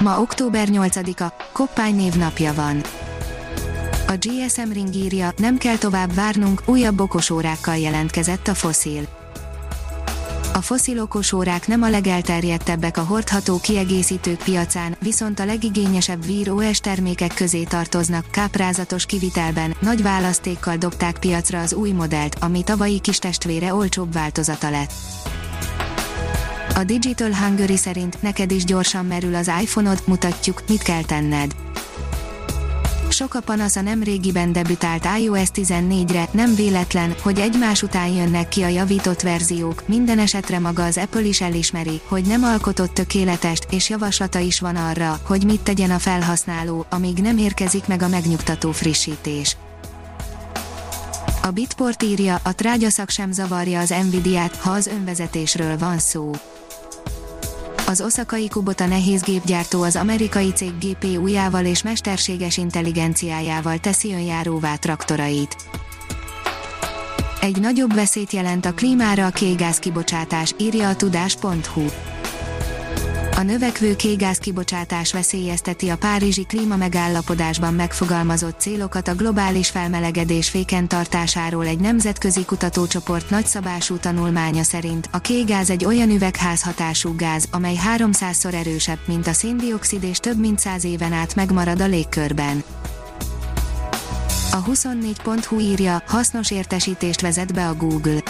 Ma október 8-a, Koppány névnapja van. A GSM Ring írja, nem kell tovább várnunk, újabb okosórákkal jelentkezett a foszil. A foszil okosórák nem a legelterjedtebbek a hordható kiegészítők piacán, viszont a legigényesebb Wear OS termékek közé tartoznak, káprázatos kivitelben, nagy választékkal dobták piacra az új modellt, ami tavalyi kis testvére olcsóbb változata lett. A Digital Hungary szerint neked is gyorsan merül az iPhone-od, mutatjuk, mit kell tenned. Sok a panasz a nemrégiben debütált iOS 14-re, nem véletlen, hogy egymás után jönnek ki a javított verziók, minden esetre maga az Apple is elismeri, hogy nem alkotott tökéletest, és javaslata is van arra, hogy mit tegyen a felhasználó, amíg nem érkezik meg a megnyugtató frissítés. A Bitport írja, a trágyaszak sem zavarja az Nvidia-t, ha az önvezetésről van szó az Oszakai Kubota nehézgépgyártó az amerikai cég GPU-jával és mesterséges intelligenciájával teszi önjáróvá traktorait. Egy nagyobb veszélyt jelent a klímára a kégáz kibocsátás, írja a tudás.hu. A növekvő kégáz kibocsátás veszélyezteti a Párizsi klímamegállapodásban megfogalmazott célokat a globális felmelegedés féken tartásáról egy nemzetközi kutatócsoport nagyszabású tanulmánya szerint a kégáz egy olyan üvegházhatású gáz, amely 300-szor erősebb, mint a széndiokszid és több mint 100 éven át megmarad a légkörben. A 24.hu írja, hasznos értesítést vezet be a Google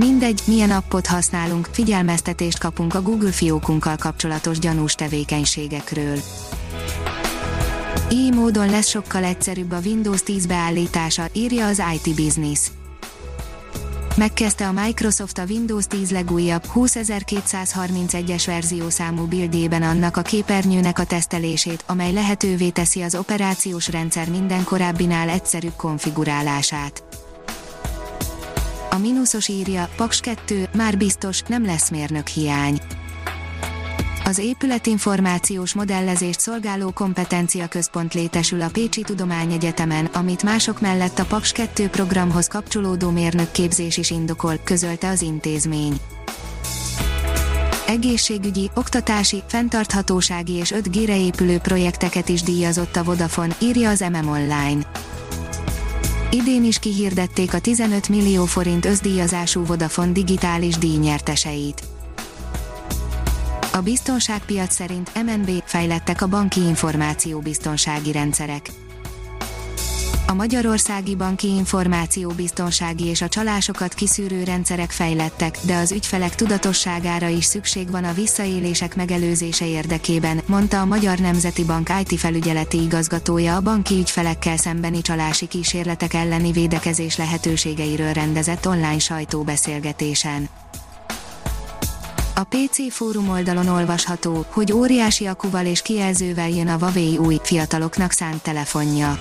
Mindegy, milyen appot használunk, figyelmeztetést kapunk a Google fiókunkkal kapcsolatos gyanús tevékenységekről. Így módon lesz sokkal egyszerűbb a Windows 10 beállítása, írja az IT Business. Megkezdte a Microsoft a Windows 10 legújabb 20231-es verziószámú buildjében annak a képernyőnek a tesztelését, amely lehetővé teszi az operációs rendszer minden korábbinál egyszerűbb konfigurálását. A mínuszos írja, Paks 2, már biztos, nem lesz mérnök hiány. Az épületinformációs modellezést szolgáló kompetencia központ létesül a Pécsi Tudományegyetemen, amit mások mellett a Paks 2 programhoz kapcsolódó mérnökképzés is indokol, közölte az intézmény. Egészségügyi, oktatási, fenntarthatósági és 5G-re épülő projekteket is díjazott a Vodafone, írja az MM Online. Idén is kihirdették a 15 millió forint összdíjazású Vodafone digitális díjnyerteseit. A biztonságpiac szerint MNB fejlettek a banki információbiztonsági rendszerek. A magyarországi banki információbiztonsági és a csalásokat kiszűrő rendszerek fejlettek, de az ügyfelek tudatosságára is szükség van a visszaélések megelőzése érdekében, mondta a Magyar Nemzeti Bank IT felügyeleti igazgatója a banki ügyfelekkel szembeni csalási kísérletek elleni védekezés lehetőségeiről rendezett online sajtóbeszélgetésen. A PC fórum oldalon olvasható, hogy óriási akuval és kijelzővel jön a Huawei új, fiataloknak szánt telefonja.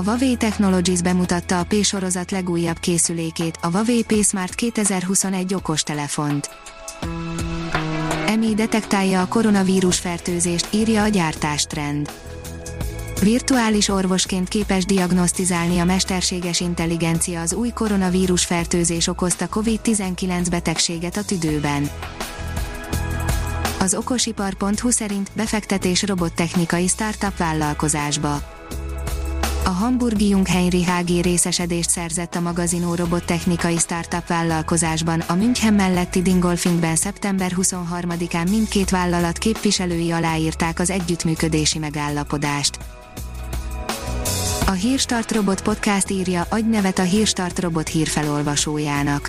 A Huawei Technologies bemutatta a P-sorozat legújabb készülékét, a Huawei P Smart 2021 okostelefont. EMI detektálja a koronavírus fertőzést, írja a gyártástrend. Virtuális orvosként képes diagnosztizálni a mesterséges intelligencia az új koronavírus fertőzés okozta COVID-19 betegséget a tüdőben. Az okosipar.hu szerint befektetés robottechnikai startup vállalkozásba a hamburgi Jungheinrich AG részesedést szerzett a magazinó robottechnikai startup vállalkozásban. A München melletti Dingolfingben szeptember 23-án mindkét vállalat képviselői aláírták az együttműködési megállapodást. A Hírstart Robot Podcast írja, adj nevet a Hírstart Robot hírfelolvasójának